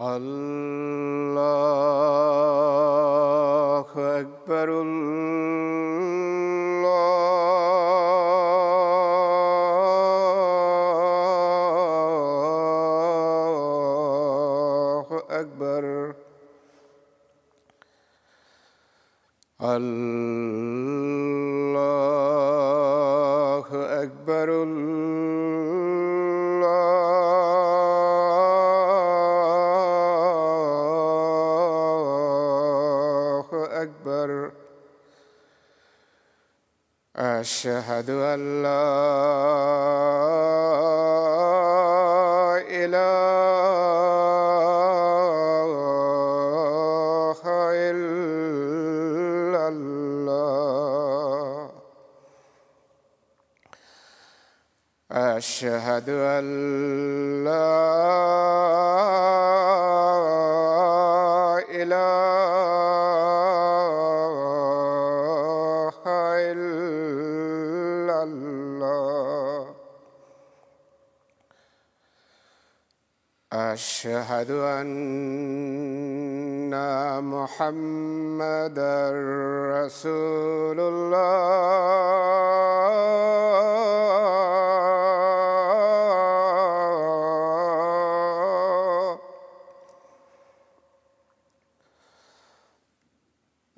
الله. أشهد أن لا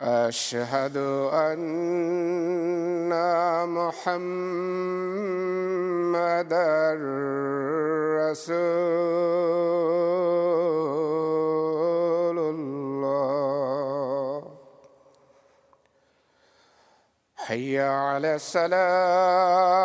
أشهد أن محمدا رسول الله. حي على السلام.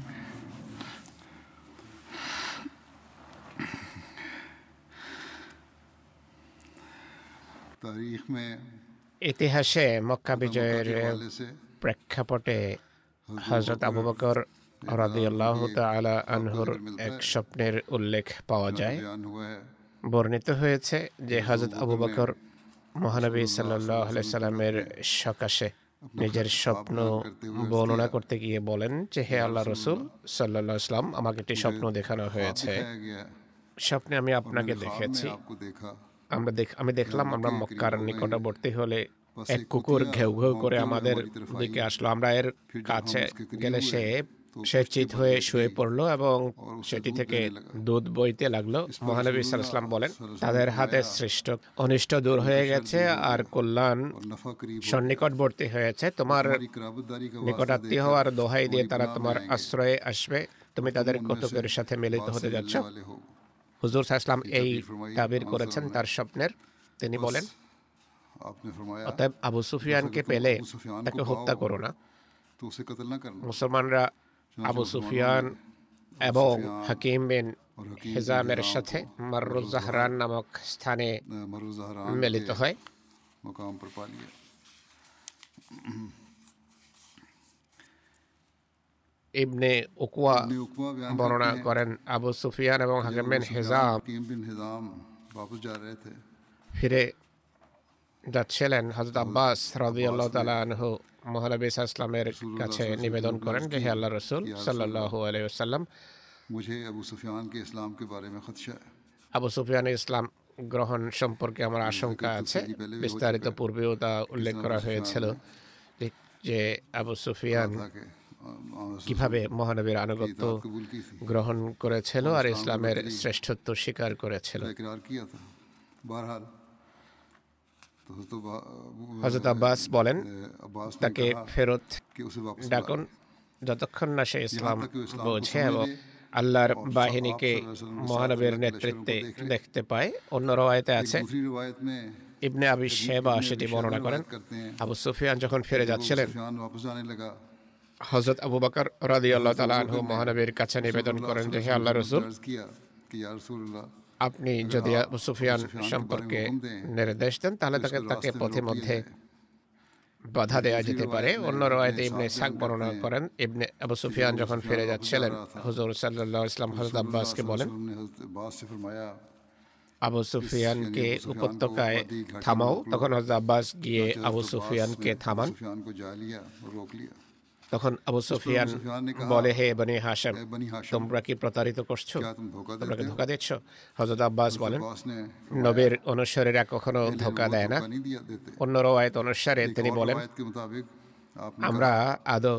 ইতিহাসে মক্কা বিজয়ের প্রেক্ষাপটে হজরত আবু বকর রাদিয়াল্লাহ তালা আনহুর এক স্বপ্নের উল্লেখ পাওয়া যায়। বর্ণিত হয়েছে যে হজরত আবু বকর মহানবী সাল্লাহ সাল্লামের সকাশে নিজের স্বপ্ন বর্ণনা করতে গিয়ে বলেন যে হে আল্লাহ রসুল সাল্লাহ ইসলাম আমাকে একটি স্বপ্ন দেখানো হয়েছে। স্বপ্নে আমি আপনাকে দেখেছি। আমরা দেখ আমি দেখলাম আমরা মক্কার নিকটবর্তী হলে এক কুকুর ঘেউ ঘেউ করে আমাদের দিকে আসলো। আমরা এর কাছে গেলে সে সে চিত হয়ে শুয়ে পড়ল এবং সেটি থেকে দুধ বইতে লাগল। মহানবী সাল্লাম বলেন তাদের হাতে সৃষ্ট অনিষ্ট দূর হয়ে গেছে আর কল্যাণ সন্নিকটবর্তী হয়েছে। তোমার নিকটাত্মীয় হওয়ার দোহাই দিয়ে তারা তোমার আশ্রয়ে আসবে। তুমি তাদের কতকের সাথে মিলিত হতে যাচ্ছ? হুজুর সাহসলাম এই তাবির করেছেন তার স্বপ্নের তিনি বলেন অতএব আবু সুফিয়ানকে পেলে তাকে হত্যা করো না। মুসলমানরা আবু সুফিয়ান এবং হাকিম বিন হেজামের সাথে মারুজাহরান নামক স্থানে মিলিত হয়। ইবনে উকুয়া বর্ণনা করেন আবু সুফিয়ান এবং হাকিম বিন হেজাম। ফিরে যাচ্ছিলেন হজরত আব্বাস রাজি আল্লাহ তালাহু মহানবী ইসলামের কাছে নিবেদন করেন যে হে আল্লাহ রসুল সাল্লাহ আলাইসাল্লাম আবু সুফিয়ান ইসলাম গ্রহণ সম্পর্কে আমার আশঙ্কা আছে। বিস্তারিত পূর্বেও তা উল্লেখ করা হয়েছিল যে আবু সুফিয়ান কীভাবে মহানবীর আনুগত্য গ্রহণ করেছিল আর ইসলামের শ্রেষ্ঠত্ব স্বীকার করেছিল। হজরত আব্বাস বলেন তাকে ফেরত ডাকুন যতক্ষণ না সে ইসলাম বোঝে এবং আল্লাহর বাহিনীকে মহানবীর নেতৃত্বে দেখতে পায়। অন্য রায়তে আছে ইবনে আবি শেবা সেটি বর্ণনা করেন। আবু সুফিয়ান যখন ফিরে যাচ্ছিলেন হজরত আবু বাকর রাদি আল্লাহ তালাহ মহানবীর কাছে নিবেদন করেন যে হে আল্লাহ রসুল আপনি যদি সুফিয়ান সম্পর্কে নির্দেশ দেন তাহলে তাকে তাকে পথে মধ্যে বাধা দেওয়া যেতে পারে। অন্য রয়েতে ইবনে শাক বর্ণনা করেন ইবনে আবু সুফিয়ান যখন ফিরে যাচ্ছিলেন হুজুর সাল্লাহ ইসলাম হজরত আব্বাসকে বলেন আবু সুফিয়ানকে উপত্যকায় থামাও। তখন হযরত আব্বাস গিয়ে আবু সুফিয়ানকে থামান। তখন আবু সুফিয়ান বলে হে বনি হাসেম তোমরা কি প্রতারিত করছ? তোমরা কি ধোকা দিচ্ছ? হজরত আব্বাস বলেন নবীর অনুসারীরা কখনো ধোকা দেয় না। অন্য রওয়ায়ত অনুসারে তিনি বলেন আমরা আদৌ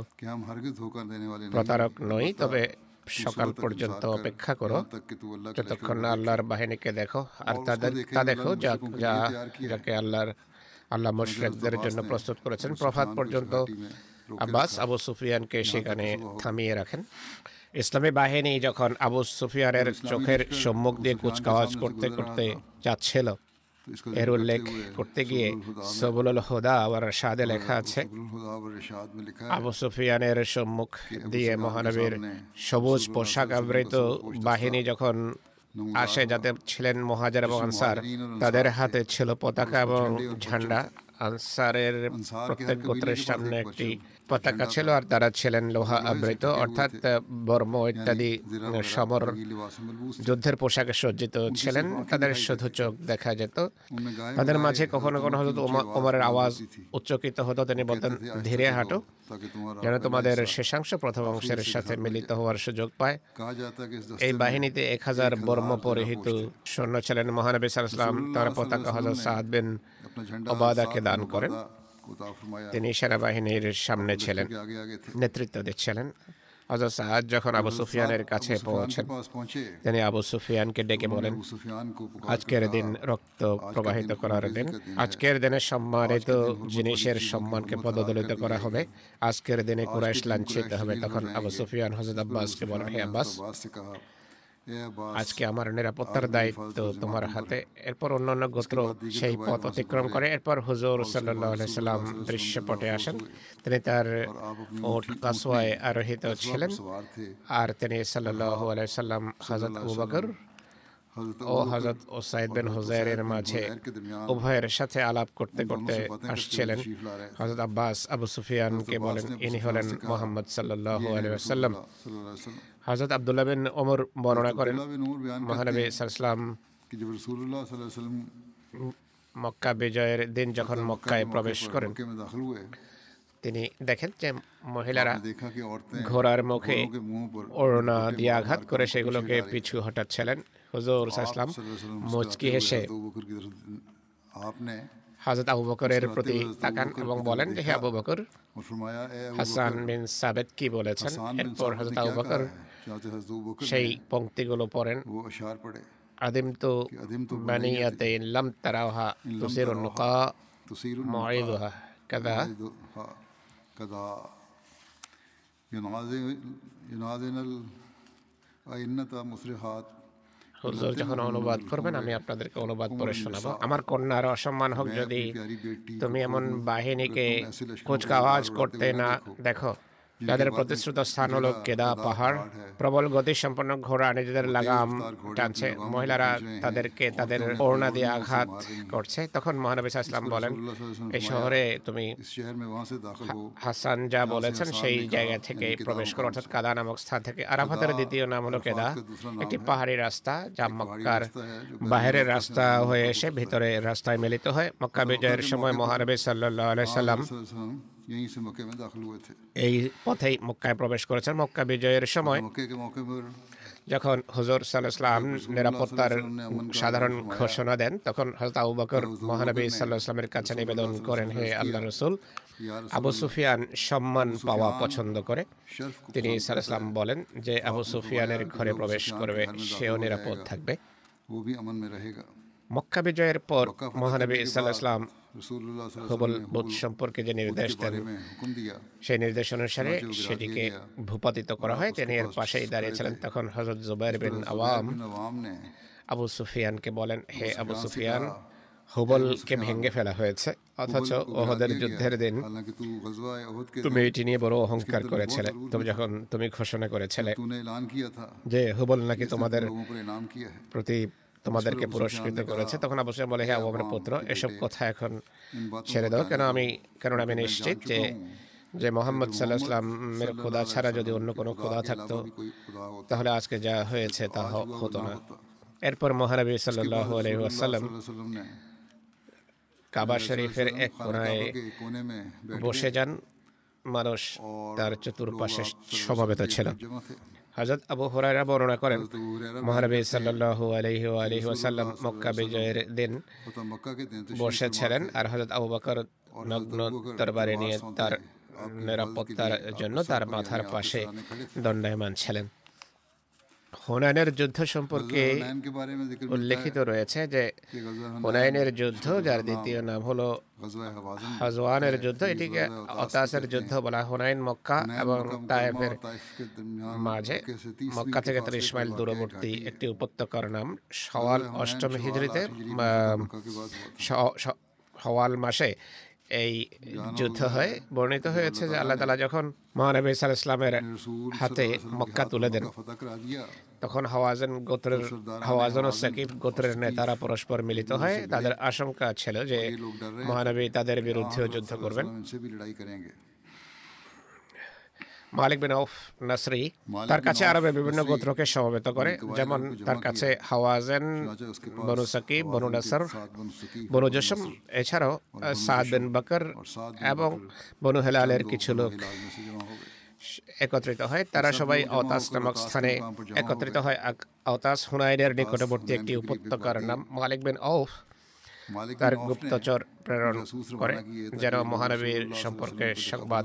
প্রতারক নই তবে সকাল পর্যন্ত অপেক্ষা করো। যতক্ষণ না আল্লাহর বাহিনীকে দেখো আর তাদের তা দেখো যা যা যাকে আল্লাহর আল্লাহ মুশরিকদের জন্য প্রস্তুত করেছেন। প্রভাত পর্যন্ত আব্বাস আবু সুফিয়ানকে সেখানে থামিয়ে রাখেন। ইসলামী বাহিনী যখন আবু সুফিয়ানের চোখের সম্মুখ দিয়ে কুচকাওয়াজ করতে করতে যাচ্ছিল এর উল্লেখ করতে গিয়ে সবুল হুদা আবার সাদে লেখা আছে। আবু সুফিয়ানের সম্মুখ দিয়ে মহানবীর সবুজ পোশাক আবৃত বাহিনী যখন আসে যাতে ছিলেন মহাজার এবং আনসার তাদের হাতে ছিল পতাকা এবং ঝান্ডা আনসারের প্রত্যেক গোত্রের সামনে একটি পতাকা ছিল আর তারা ছিলেন লোহা আবৃত, অর্থাৎ বর্ম ইত্যাদি সমর যুদ্ধের পোশাকে সজ্জিত ছিলেন। তাদের শুধু চোখ দেখা যেত। তাদের মাঝে কখনো কখনো হতো ওমরের আওয়াজ উচ্চকিত হতো, তিনি বলতেন, ধীরে হাঁটো, যেন তোমাদের শেষাংশ প্রথম অংশের সাথে মিলিত হওয়ার সুযোগ পায়। এই বাহিনীতে এক হাজার বর্ম পরিহিত সৈন্য ছিলেন। মহানবী সাল্লাম তার পতাকা হজরত সাহাদ বিন ওবাদাকে দান করেন। তিনি সেনাবাহিনীর সামনে ছিলেন, নেতৃত্ব দিচ্ছিলেন। হজরত সাহাদ যখন আবু সুফিয়ানের কাছে পৌঁছেন, তিনি আবু সুফিয়ানকে ডেকে বলেন, আজকের দিন রক্ত প্রবাহিত করার দিন। আজকের দিনে সম্মানিত জিনিসের সম্মানকে পদদলিত করা হবে। আজকের দিনে কুরাইশ লাঞ্ছিত হবে। তখন আবু সুফিয়ান হজরত আব্বাসকে বলেন, হে আব্বাস আজকে আমার নিরাপত্তার দায়িত্ব তোমার হাতে। এরপর অন্যান্য গোত্র সেই পথ অতিক্রম করে। এরপর হুজুর সাল্লাহ সাল্লাম দৃশ্যপটে আসেন। তিনি তার ওট আরোহিত ছিলেন। আর তিনি সাল্লাহ সাল্লাম হাজত উবাগর ও হজরত ওসাইদ বিন হুজাইরের মাঝে উভয়ের সাথে আলাপ করতে করতে আসছিলেন। হজরত আব্বাস আবু সুফিয়ানকে বলেন ইনি হলেন মোহাম্মদ সাল্লাহ আলিয়া সাল্লাম হজরত আবদুল্লাহ বিন ওমর বর্ণনা করেন। মহানবী সাল্লাম মক্কা বিজয়ের দিন যখন মক্কায় প্রবেশ করেন তিনি দেখেন যে মহিলারা ঘোড়ার মুখে ওড়না দিয়ে আঘাত করে সেগুলোকে পিছু হটাচ্ছিলেন। হুজুর সাল্লাম মুচকি হেসে হাজরত আবু বকরের প্রতি তাকান এবং বলেন যে হে আবু বকর হাসান বিন সাবেদ কি বলেছেন? এরপর হাজরত আবু বকর সেই পংক্তিগুলো পড়েন আদিম তো বানিয়াতে লাম তারাহা তুসির নুকা কাদা কাদা হুজুর যখন অনুবাদ করবেন আমি আপনাদেরকে অনুবাদ করে শোনাবো আমার কন্যার অসম্মান হোক যদি তুমি এমন বাহিনীকে কুচকাওয়াজ করতে না দেখো তাদের প্রতিশ্রুত স্থান হলো কেদা পাহাড়। প্রবল গতি সম্পন্ন ঘোড়া নিজেদের লাগাম টানছে। মহিলারা তাদেরকে তাদের ওড়না দিয়ে আঘাত করছে। তখন মহানবী সাহা বলেন এই শহরে তুমি হাসান যা বলেছেন সেই জায়গা থেকে প্রবেশ করো অর্থাৎ কাদা নামক স্থান থেকে। আরাফাতের দ্বিতীয় নাম হলো কেদা। একটি পাহাড়ি রাস্তা যা মক্কার বাহিরের রাস্তা হয়ে এসে ভিতরে রাস্তায় মিলিত হয়। মক্কা বিজয়ের সময় মহানবী সাল্লাহ আলাই সাল্লাম এই পথেই মক্কায় প্রবেশ করেছেন মক্কা বিজয়ের সময় যখন হজর সাল্লাহাম নিরাপত্তার সাধারণ ঘোষণা দেন তখন হজরত আবু বকর মহানবী সাল্লাহামের কাছে নিবেদন করেন হে আল্লাহ রসুল আবু সুফিয়ান সম্মান পাওয়া পছন্দ করে তিনি সাল্লাহাম বলেন যে আবু সুফিয়ানের ঘরে প্রবেশ করবে সেও নিরাপদ থাকবে মক্কা বিজয়ের পর মহানবী সাল্লাহাম হুবল বুথ সম্পর্কে যে নির্দেশ দেন সেই নির্দেশ অনুসারে সেটিকে ভূপাতিত করা হয়। তিনি এর পাশেই দাঁড়িয়েছিলেন। তখন হজরত জুবাইর বিন আওয়াম আবু সুফিয়ানকে বলেন হে আবু সুফিয়ান হুবলকে ভেঙে ফেলা হয়েছে। অথচ ওহদের যুদ্ধের দিন তুমি এটি নিয়ে বড় অহংকার করেছিলে। তুমি যখন তুমি ঘোষণা করেছিলে যে হুবল নাকি তোমাদের প্রতি তোমাদেরকে পুরস্কৃত করেছে। তখন আবু সুফিয়ান বলে হ্যাঁ, হে আবু পুত্র এসব কথা এখন ছেড়ে দাও। কেন আমি কেন আমি নিশ্চিত যে যে মোহাম্মদ সাল্লাহ খোদা ছাড়া যদি অন্য কোনো খোদা থাকতো তাহলে আজকে যা হয়েছে তা হতো না। এরপর মহানবী সাল্লাহ আলহিহাসাল্লাম কাবা শরীফের এক কোনায় বসে যান মানুষ তার চতুর্পাশে সমবেত ছিল। হাজত আবু হুরায়রা বর্ণনা করেন মহানবী সাল্লাল্লাহু আলাইহি ওয়া আলিহি ওয়াসাল্লাম মক্কা বিজয়ের দিন বসেছিলেন আর হজরত আবু বকর নগ্ন দরবারে নিয়ে তার নিরাপত্তার জন্য তার মাথার পাশে দণ্ডায়মান ছিলেন। হুনাইনের যুদ্ধ সম্পর্কে উল্লেখিত রয়েছে যে হুনাইনের যুদ্ধ যার দ্বিতীয় নাম হলো হাজওয়ানের যুদ্ধ। এটিকে অতাসের যুদ্ধ বলা হুনাইন মক্কা এবং তায়েফের মাঝে মক্কা থেকে ত্রিশ মাইল দূরবর্তী একটি উপত্যকার নাম সওয়াল অষ্টম হিজড়িতে সওয়াল মাসে এই যুদ্ধ হয় বর্ণিত হয়েছে যে আল্লাহ তালা যখন মহানবী সাল ইসলামের হাতে মক্কা তুলে দেন তখন হওয়াজন গোত্রের হওয়াজন ও সাকিব গোত্রের নেতারা পরস্পর মিলিত হয়। তাদের আশঙ্কা ছিল যে মহানবী তাদের বিরুদ্ধেও যুদ্ধ করবেন। মালিক বিন আউফ নাসরি তার কাছে আরবে বিভিন্ন গোত্রকে সমবেত করে যেমন তার কাছে হাওয়াজেন বনু সাকি বনু নাসর বনু জসম এছাড়াও সাদ বিন বকর এবং বনু হেলালের কিছু লোক একত্রিত হয়। তারা সবাই অতাস নামক স্থানে একত্রিত হয়। অতাস হুনাইনের নিকটবর্তী একটি উপত্যকার নাম মালিক বিন আউফ। তার গুপ্তচর প্রেরণ করে যেন মহানবীর সম্পর্কে সংবাদ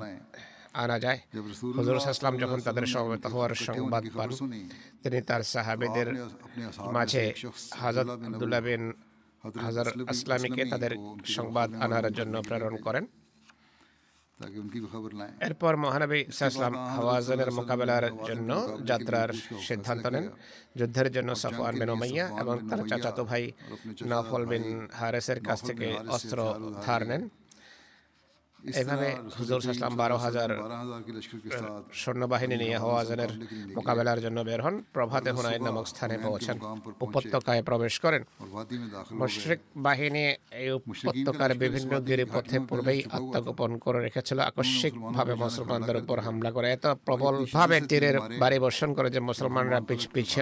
আনা যায়। হজর ইসলাম যখন তাদের সমবেত হওয়ার সংবাদ পান, তিনি তার সাহাবেদের মাঝে হাজরত আবদুল্লাহ বিন হাজার আসলামীকে তাদের সংবাদ আনার জন্য প্রেরণ করেন। এরপর মহানবী ইসলাম হওয়াজনের মোকাবেলার জন্য যাত্রার সিদ্ধান্ত নেন। যুদ্ধের জন্য সাফওয়ান বিন ওমাইয়া এবং তার চাচাতো ভাই নাফল বিন হারেসের কাছ থেকে অস্ত্র ধার নেন। এভাবে হুজুর সাসলাম বারো হাজার সৈন্যবাহিনী নিয়ে হওয়াজানের মোকাবেলার জন্য বের হন। প্রভাতে হুনাইন নামক স্থানে পৌঁছান। উপত্যকায় প্রবেশ করেন। মুশ্রিক বাহিনী এই উপত্যকার বিভিন্ন গিরিপথে পূর্বেই আত্মগোপন করে রেখেছিল। আকস্মিকভাবে মুসলমানদের উপর হামলা করে। এত প্রবলভাবে তীরের বাড়ি বর্ষণ করে যে মুসলমানরা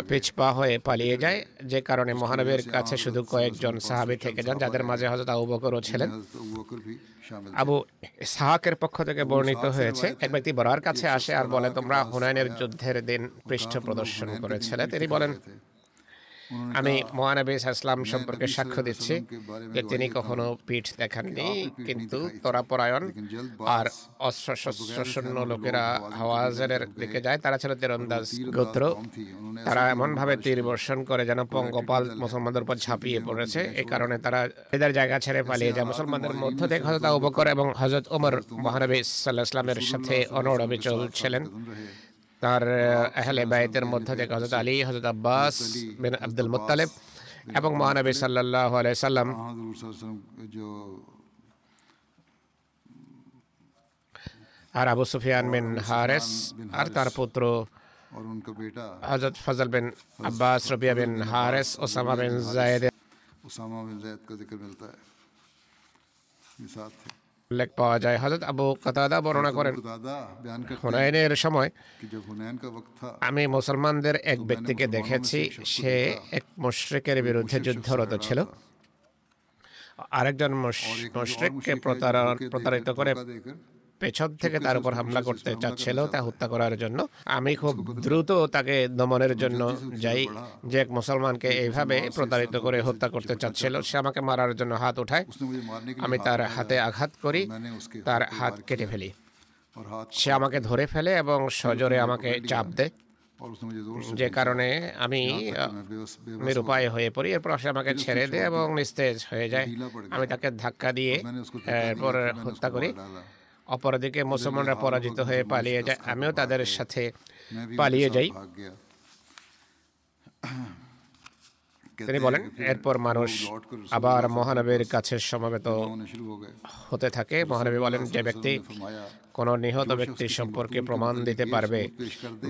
পিছপা হয়ে পালিয়ে যায় যে কারণে মহানবীর কাছে শুধু কয়েকজন সাহাবি থেকে যান যাদের মাঝে হজরত আবু বকরও ছিলেন। আবু সাহাকের পক্ষ থেকে বর্ণিত হয়েছে এক ব্যক্তি বরার কাছে আসে আর বলে তোমরা হুনাইনের যুদ্ধের দিন পৃষ্ঠ প্রদর্শন করেছিলে। তিনি বলেন আমি মহানবী সাল্লাম সম্পর্কে সাক্ষ্য দিচ্ছি যে তিনি কখনো পিঠ দেখাননি কিন্তু তোরাপরায়ণ আর অস্ত্র শূন্য লোকেরা হওয়াজের দিকে যায় তারা ছিল তীরন্দাজ গোত্র। তারা এমনভাবে তীর বর্ষণ করে যেন পঙ্গপাল মুসলমানদের উপর ঝাঁপিয়ে পড়েছে। এ কারণে তারা এদের জায়গা ছেড়ে পালিয়ে যায়। মুসলমানদের মধ্য থেকে হজরত আবু বকর এবং হজরত ওমর মহানবী সাল্লাহ ইসলামের সাথে অনড় অবিচল ছিলেন। তার আহলে বাইতের মধ্যে থেকে হজরত আলী হজরত আব্বাস বিন আব্দুল মুত্তালেব এবং মহানবী সাল্লাল্লাহু আলাইহি সাল্লাম আর আবু সুফিয়ান বিন হারেস আর তার পুত্র হজরত ফজল বিন আব্বাস রবিয়া বিন হারেস ওসামা বিন জায়েদ। ওসামা বিন জায়েদ কা জিক্র মিলতা है উল্লেখ পাওয়া যায়। হজরত আবু কাতাদা বর্ণনা করেন হুনাইনের সময় আমি মুসলমানদের এক ব্যক্তিকে দেখেছি সে এক মুশ্রিকের বিরুদ্ধে যুদ্ধরত ছিল। আরেকজন মুশ্রিককে প্রতারিত করে পেছন থেকে তার উপর হামলা করতে চাচ্ছিল তা হত্যা করার জন্য। আমি খুব দ্রুত তাকে দমনের জন্য যাই যে এক মুসলমানকে এইভাবে প্রতারিত করে হত্যা করতে চাচ্ছিল সে আমাকে মারার জন্য হাত উঠায়। আমি তার হাতে আঘাত করি তার হাত কেটে ফেলি। সে আমাকে ধরে ফেলে এবং সজোরে আমাকে চাপ দেয়। যে কারণে আমি নিরুপায় হয়ে পড়ি এরপর সে আমাকে ছেড়ে দেয় এবং নিস্তেজ হয়ে যায়। আমি তাকে ধাক্কা দিয়ে এরপর হত্যা করি অপরদিকে মুসলমানরা পরাজিত হয়ে পালিয়ে যায় আমিও তাদের সাথে পালিয়ে যাই তিনি বলেন এরপর মানুষ আবার মহানবীর কাছে সমবেত হতে থাকে মহানবী বলেন যে ব্যক্তি কোনো নিহত ব্যক্তি সম্পর্কে প্রমাণ দিতে পারবে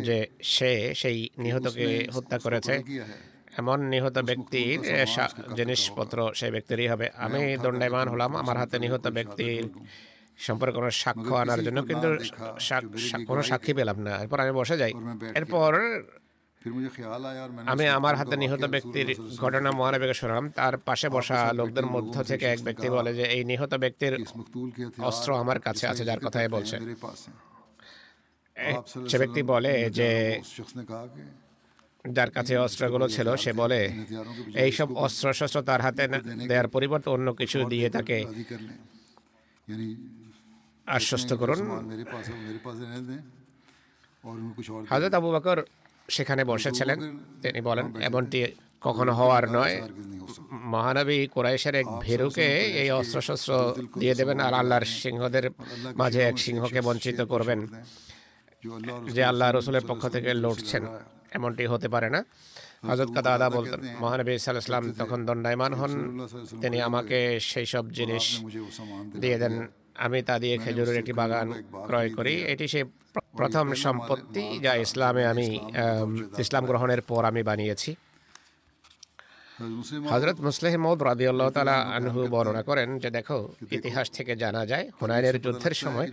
যে সে সেই নিহতকে হত্যা করেছে এমন নিহত ব্যক্তির জিনিসপত্র সেই ব্যক্তিরই হবে আমি দণ্ডায়মান হলাম আমার হাতে নিহত ব্যক্তির সম্পর্কে কোনো সাক্ষ্য আনার জন্য কিন্তু কোনো সাক্ষী পেলাম না। এরপর আমি বসে যাই। এরপর আমি আমার হাতে নিহত ব্যক্তির ঘটনা মহানবীকে শোনাম। তার পাশে বসা লোকদের মধ্য থেকে এক ব্যক্তি বলে যে এই নিহত ব্যক্তির অস্ত্র আমার কাছে আছে যার কথাই বলছে। সে ব্যক্তি বলে যে যার কাছে অস্ত্রগুলো ছিল সে বলে এইসব অস্ত্র শস্ত্র তার হাতে দেওয়ার পরিবর্তে অন্য কিছু দিয়ে তাকে আশ্বস্ত করুন। হাজরত আবু বাকর সেখানে বসেছিলেন। তিনি বলেন এমনটি কখনো হওয়ার নয়। মহানবী কোরাইশের এক ভেরুকে এই অস্ত্রশস্ত্র দিয়ে দেবেন আর আল্লাহর সিংহদের মাঝে এক সিংহকে বঞ্চিত করবেন। যে আল্লাহ রসুলের পক্ষ থেকে লড়ছেন এমনটি হতে পারে না। হজরত কাদা বলতেন মহানবী সাল্লাম তখন দণ্ডায়মান হন। তিনি আমাকে সেই সব জিনিস দিয়ে দেন আমি তা দিয়ে খেজুরের একটি বাগান ক্রয় করি। এটি সে প্রথম সম্পত্তি যা ইসলামে আমি ইসলাম গ্রহণের পর আমি বানিয়েছি। হজরত মুসলিহ মৌদ রাদিউল্লাহ তালা আনহু বর্ণনা করেন যে, দেখো, ইতিহাস থেকে জানা যায়, হুনাইনের যুদ্ধের সময়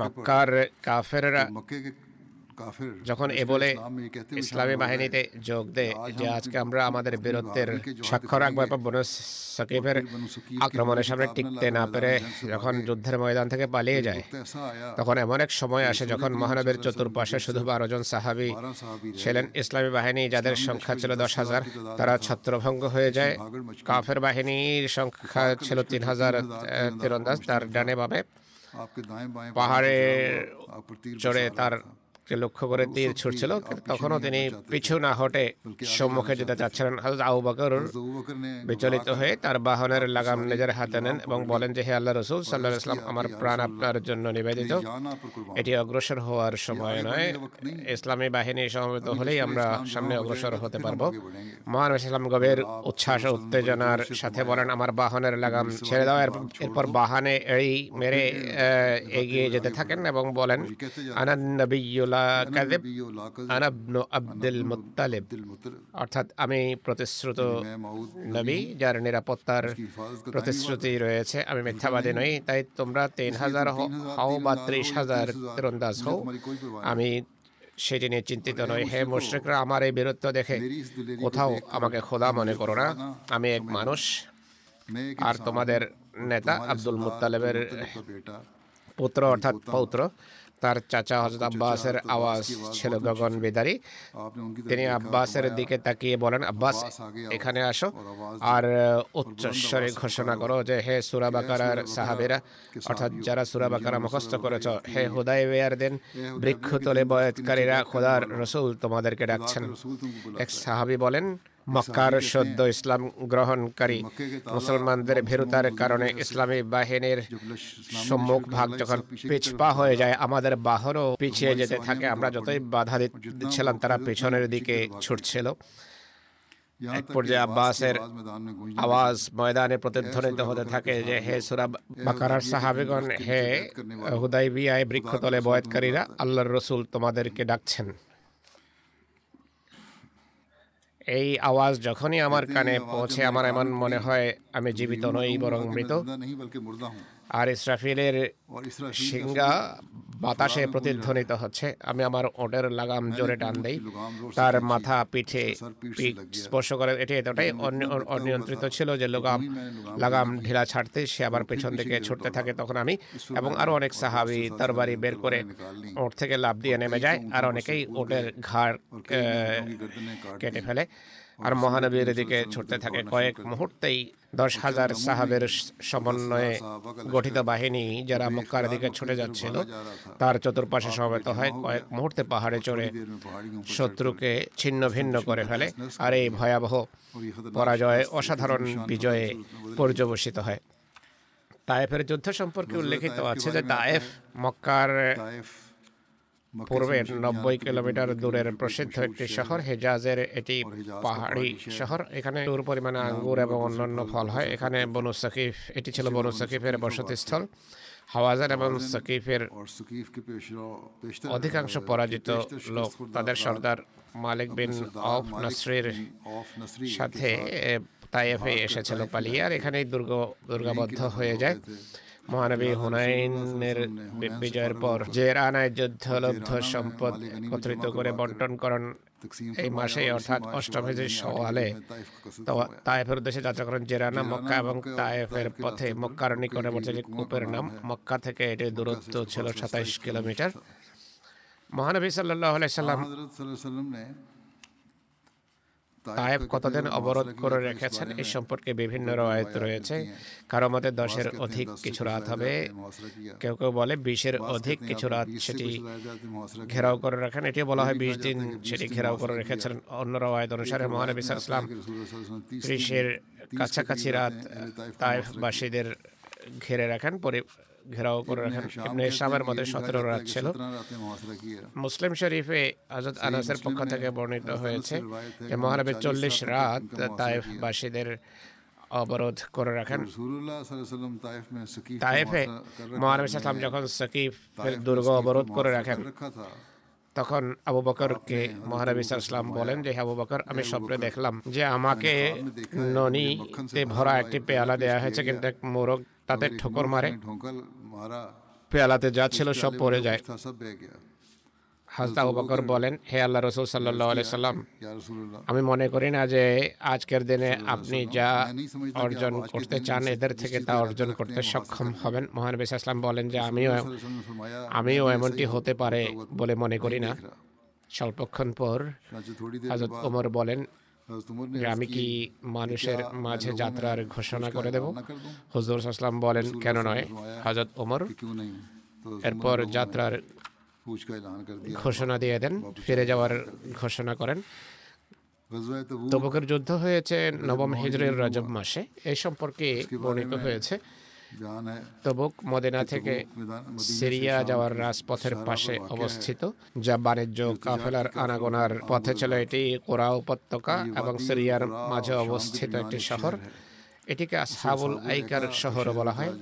মক্কার কাফেররা যখন এ বলে ইসলামী বাহিনীতে যোগ দেয় যে আজকে আমরা আমাদের বীরত্বের স্বাক্ষর রাখব এবং বনু সাকিবের আক্রমণের সামনে টিকতে না পেরে যখন যুদ্ধের ময়দান থেকে পালিয়ে যায় তখন এমন এক সময় আসে যখন মহানবীর চতুর্পাশে শুধু বারো জন সাহাবি ছিলেন। ইসলামী বাহিনী যাদের সংখ্যা ছিল দশ হাজার তারা ছত্রভঙ্গ হয়ে যায়। কাফের বাহিনীর সংখ্যা ছিল তিন হাজার তীরন্দাজ তার ডানে বামে। পাহাড়ে চড়ে তার লক্ষ্য করে তীর ছুটছিল। তখনও তিনি পিছু না হটে সম্মুখে যেতে চাচ্ছিলেন। হজরত আবু বকর বিচলিত হয়ে তার বাহনের লাগাম নিজের হাতে নেন এবং বলেন যে হে আল্লাহ রসুল সাল্লাহ ইসলাম আমার প্রাণ আপনার জন্য নিবেদিত। এটি অগ্রসর হওয়ার সময় নয়। ইসলামী বাহিনী সমবেত হলেই আমরা সামনে অগ্রসর হতে পারব। মহান ইসলাম গভীর উচ্ছ্বাস উত্তেজনার সাথে বলেন আমার বাহনের লাগাম ছেড়ে দাও। এরপর বাহানে এই মেরে এগিয়ে যেতে থাকেন এবং বলেন আনান্নবিউল্লা কাদেব আব্দুল মুত্তালিব। অর্থাৎ আমি প্রতিশ্রুত নবী যার নিরাপত্তার প্রতিশ্রুতি রয়েছে আমি মিথ্যাবাদী নই তাই তোমরা তিন হাজার হও বা ত্রিশ হাজার তীরন্দাজ হও। আমি সেটি নিয়ে চিন্তিত নই। হে মুশ্রিকরা আমার এই বীরত্ব দেখে কোথাও আমাকে খোদা মনে করো না। আমি এক মানুষ আর তোমাদের নেতা আব্দুল মুতালেবের পুত্র অর্থাৎ পৌত্র। তার চাচা হজরত আব্বাসের আওয়াজ ছিল গগন বেদারি। তিনি আব্বাসের দিকে তাকিয়ে বলেন আব্বাস এখানে আসো। আর উচ্চস্বরে ঘোষণা করো যে হে সুরাবাকার সাহাবেরা? অর্থাৎ যারা সুরাবাকারা মুখস্থ করেছ হে হুদাই বেয়ার দেন বৃক্ষ তলে বয়াতকারীরা খোদার রসুল তোমাদেরকে ডাকছেন। এক সাহাবি বলেন মক্কার সদ্য ইসলাম গ্রহণকারী মুসলমানদের ভেরুতার কারণে ইসলামী বাহিনীর সম্মুখ ভাগ যখন পিছপা হয়ে যায় আমাদের বাহনও পিছিয়ে যেতে থাকে। আমরা যতই বাধা দিচ্ছিলাম তারা পেছনের দিকে ছুটছিল। এক পর্যায়ে আব্বাসের আওয়াজ ময়দানে প্রতিধ্বনিত হতে থাকে যে হে সুরাব বাকারার সাহাবেগণ হে হুদাইবিয়ায় বৃক্ষতলে বয়াতকারীরা আল্লাহর রসুল তোমাদেরকে ডাকছেন। এই আওয়াজ যখনই আমার কানে পৌঁছে আমার এমন মনে হয় আমি জীবিত নই বরং মৃত আর ইসরাফিলের সিংহা বাতাসে প্রতিধ্বনিত হচ্ছে। আমি আমার ওটের লাগাম জোরে টান দেই। তার মাথা পিঠে স্পর্শ করে। এটি এতটাই অনিয়ন্ত্রিত ছিল যে লোগাম লাগাম ঢিলা ছাড়তে সে আবার পেছন দিকে ছুটতে থাকে তখন আমি এবং আরও অনেক সাহাবি তরবারি বের করে ওট থেকে লাভ দিয়ে নেমে যায় আর অনেকেই ওটের ঘাড় কেটে ফেলে। আর মহানবীর দিকে ছুটতে থাকে কয়েক মুহূর্তেই দশ হাজার সাহাবের সমন্বয়ে গঠিত বাহিনী যারা মক্কার দিকে ছুটে যাচ্ছিল, তার চতুর্পাশে সমবেত হয় কয়েক মুহূর্তে পাহাড়ে চড়ে শত্রুকে ছিন্ন ভিন্ন করে ফেলে আর এই ভয়াবহ পরাজয় অসাধারণ বিজয়ে পর্যবসিত হয়। তায়েফের যুদ্ধ সম্পর্কে উল্লেখিত আছে যে তায়েফ মক্কার পূর্বে নব্বই কিলোমিটার দূরের প্রসিদ্ধ একটি শহর হেজাজের এটি পাহাড়ি শহর। এখানে দূর পরিমাণে আঙ্গুর এবং অন্যান্য ফল হয়। এখানে বনু সকিফ এটি ছিল বনু সকিফের বসতি স্থল হাওয়াজার এবং সকিফের অধিকাংশ পরাজিত লোক তাদের সর্দার মালিক বিন অফ নসরির সাথে তাইফে এসেছিল পালিয়ে আর এখানেই দুর্গ দুর্গাবদ্ধ হয়ে যায়। মহানবী হুনাইনের বিজয়ের পর যে রানায় যুদ্ধলব্ধ সম্পদ একত্রিত করে বন্টন করেন। এই মাসে অর্থাৎ অষ্টম হিজরি সওয়ালে তায়েফের উদ্দেশ্যে যাত্রা করেন জেরানা মক্কা এবং তায়েফের পথে মক্কার নিকটবর্তী কূপের নাম মক্কা থেকে এটির দূরত্ব ছিল সাতাইশ কিলোমিটার। মহানবী সাল্লাহ আলাইসাল্লাম তায়েব কতদিন অবরোধ করে রেখেছেন এই সম্পর্কে বিভিন্ন রয়েত রয়েছে। কারও মতে দশের অধিক কিছু রাত হবে। কেউ কেউ বলে বিশের অধিক কিছু রাত সেটি ঘেরাও করে রাখেন। এটিও বলা হয় বিশ দিন সেটি ঘেরাও করে রেখেছিলেন অন্য রওয়ায়ত অনুসারে মহানবী ইসলাম ত্রিশের কাছাকাছি রাত তাইফবাসীদের ঘিরে রাখেন। পরি ঘেরাও করে রাখেন। ইবনে ইসলামের মধ্যে সতেরো রাত ছিল। মুসলিম শরীফে আজাদ আনাসের পক্ষ থেকে বর্ণিত হয়েছে যে মহানবী চল্লিশ রাত তাইফবাসীদের অবরোধ করে রাখেন। তাইফে মহানবী সাল্লাম যখন সকিফের দুর্গ অবরোধ করে রাখেন তখন আবু বকরকে মহানবী সাল্লাম বলেন যে আবু বকর আমি স্বপ্নে দেখলাম যে আমাকে ননিতে ভরা একটি পেয়ালা দেওয়া হয়েছে কিন্তু এক মোরগ তাতে ঠোকর মারে। পেয়ালাতে যা ছিল সব পড়ে যায়। আবু বকর বলেন হে আল্লাহ রসুল সাল্লাহ সাল্লাম আমি মনে করি না যে আজকের দিনে আপনি যা অর্জন করতে চান এদের থেকে তা অর্জন করতে সক্ষম হবেন। মহানবী ইসলাম বলেন যে আমিও আমিও এমনটি হতে পারে বলে মনে করি না। স্বল্পক্ষণ পর হাজরত ওমর বলেন আমি কি মানুষের মাঝে যাত্রার ঘোষণা করে দেব? হজরত আসলাম বলেন কেন নয়? হাজত ওমর এরপর যাত্রার ঘোষণা দিয়ে দেন ফিরে যাওয়ার ঘোষণা করেন। তবুকের যুদ্ধ হয়েছে নবম হিজরের রজব মাসে। এই সম্পর্কে বর্ণিত হয়েছে তবুক মদিনা থেকে সিরিয়া যাওয়ার রাজপথের পাশে অবস্থিত যা বাণিজ্য কাফেলার আনাগোনার পথে ছিল এটি কোরা উপত্যকা এবং সিরিয়ার মাঝে অবস্থিত একটি শহর। এটিকে আসহাবুল আইকার শহর বলা হয়।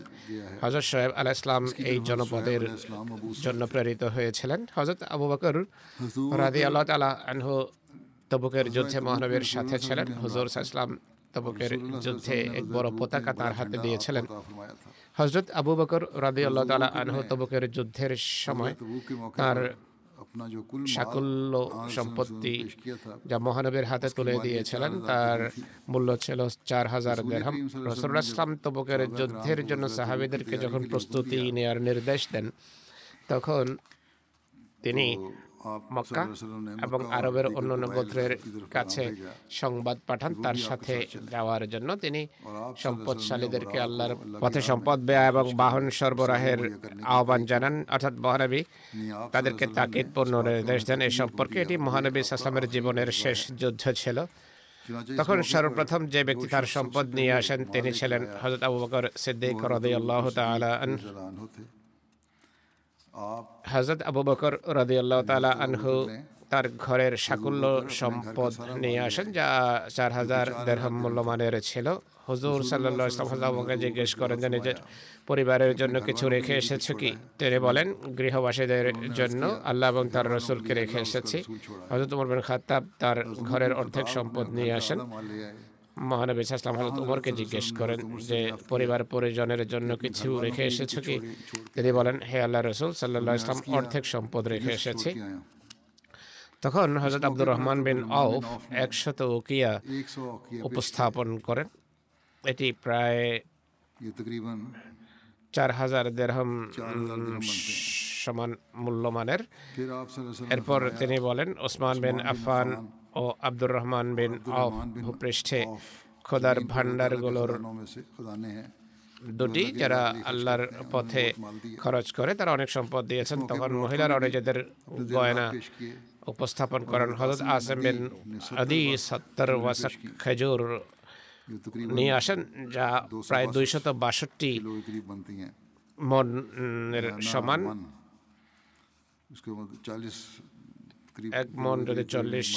হজরত সোহেব আল ইসলাম এই জনপদের জন্য প্রেরিত হয়েছিলেন। হজরত আবু বকর রাদি আল্লাহ তালা আনহু তবুকের যুদ্ধে মহানবীর সাথে ছিলেন। হুজুর ইসলাম তবুকের যুদ্ধে এক বড় পতাকা তার হাতে দিয়েছিলেন। হজরত আবু বকর রাদি আল্লাহ তালা আনহ তবুকের যুদ্ধের সময় তার সাকুল্য সম্পত্তি যা মহানবীর হাতে তুলে দিয়েছিলেন তার মূল্য ছিল চার হাজার দেড়হাম রসুল্লাহ তবুকের যুদ্ধের জন্য সাহাবিদেরকে যখন প্রস্তুতি নেওয়ার নির্দেশ দেন তখন তিনি মক্কা এবং আরবের অন্যান্য গোত্রের কাছে সংবাদ পাঠান তার সাথে যাওয়ার জন্য তিনি সম্পদশালীদেরকে আল্লাহর পথে সম্পদ ব্যয় এবং বাহন সরবরাহের আহ্বান জানান। অর্থাৎ মহানবী তাদেরকে তাকিদ পূর্ণ নির্দেশ দেন। এ সম্পর্কে এটি মহানবী সাসলামের জীবনের শেষ যুদ্ধ ছিল। তখন সর্বপ্রথম যে ব্যক্তি তার সম্পদ নিয়ে আসেন তিনি ছিলেন হজরত আবু বকর সিদ্দিক রদি আল্লাহ তালা হজরত আবু বকর রদিয়াল্লাহ তালা আনহু তার ঘরের সাকুল্য সম্পদ নিয়ে আসেন, যা চার হাজার দেড়হাম মূল্যমানের ছিল। হুজুর সাল্লাহ ইসলামকে জিজ্ঞেস করেন যে, নিজের পরিবারের জন্য কিছু রেখে এসেছে কি? তিনি বলেন, গৃহবাসীদের জন্য আল্লাহ এবং তার রসুলকে রেখে এসেছি। হজরত উমর বিন খাত্তাব তার ঘরের অর্ধেক সম্পদ নিয়ে আসেন। মহানবী ইসলাম হজরত ওমরকে জিজ্ঞেস করেন যে পরিবার পরিজনের জন্য কিছু রেখে এসেছ কি? তিনি বলেন হে আল্লাহ রসুল সাল্লাহ ইসলাম অর্ধেক সম্পদ রেখে এসেছি। তখন হজরত আব্দুর রহমান বিন আউফ একশত ওকিয়া উপস্থাপন করেন। এটি প্রায় চার হাজার দেড়হম সমান মূল্যমানের। এরপর তিনি বলেন ওসমান বিন আফফান ও আব্দুর রহমান বিন অফ ভূপৃষ্ঠে খোদার ভাণ্ডারগুলোর দুটি যারা আল্লাহর পথে খরচ করে তারা অনেক সম্পদ দিয়েছেন। তখন মহিলারা নিজেদের গয়না উপস্থাপন করেন হজরত আসেম বিন আদি সত্তর ওয়াসাক খেজুর নিয়ে আসেন যা প্রায় দুইশত বাষট্টি মনের সমান। এক মন যদি চল্লিশ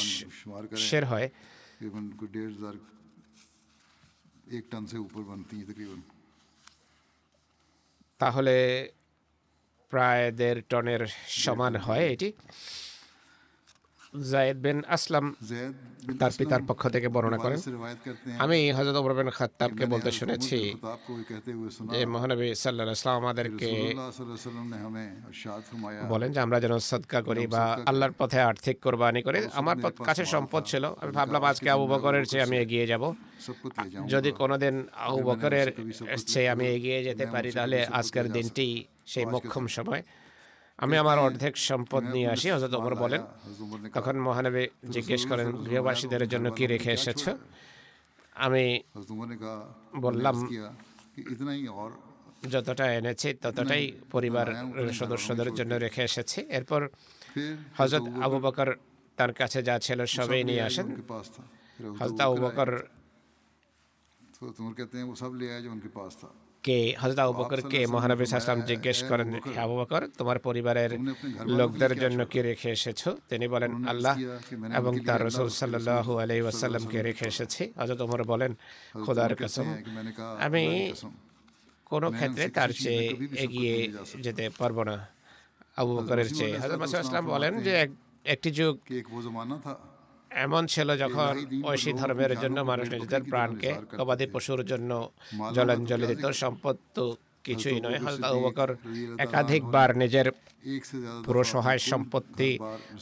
শের হয়। তাহলে প্রায় দেড় টনের সমান হয় এটি। জায়েদ বিন আসলাম তার পিতার পক্ষ থেকে বর্ণনা করেন। আমি হযরত ওমর বিন খাত্তাবকে বলতে শুনেছি যে মহানবী সাল্লাহ ইসলাম আমাদেরকে বলেন যে আমরা যেন সদকা করি বা আল্লাহর পথে আর্থিক কুরবানি করি। আমার কাছে সম্পদ ছিল। আমি ভাবলাম আজকে আবু বকরের চেয়ে আমি এগিয়ে যাব। যদি কোনোদিন আবু বকরের চেয়ে আমি এগিয়ে যেতে পারি তাহলে আজকের দিনটি সেই মক্ষম সময়। আমি আমার অর্ধেক সম্পদ নিয়ে আসি হজরত ওমর বলেন। তখন মহানবী জিজ্ঞেস করেন গৃহবাসীদের জন্য কি রেখে এসেছ? আমি বললাম যতটা এনেছি ততটাই পরিবার সদস্যদের জন্য রেখে এসেছি। এরপর হজরত আবু বকর তার কাছে যা ছিল সবই নিয়ে আসেন। হজরত আবু বকর কে হজরত আবু বকরকে মহানবী সাল্লাম জিজ্ঞেস করেন আবু বকর, তোমার পরিবারের লোকদের জন্য কি রেখে এসেছ? তিনি বলেন, আল্লাহ এবং তার রসুল সাল্লাহু আলাই ওয়াসাল্লামকে রেখে এসেছি। হজরত ওমর বলেন, খোদার কসম, আমি কোনো ক্ষেত্রে তার চেয়ে এগিয়ে যেতে পারব না। আবু বকরের চেয়ে হজরত মাসুদ বলেন যে একটি যুগ এমন ছিল যখন ঐশী ধর্মের জন্য মানুষ নিজেদের প্রাণকে গবাদি পশুর জন্য জলাঞ্জলি দিত সম্পদ তো কিছুই নয়। হজরত আবু একাধিকবার নিজের পুরো সহায় সম্পত্তি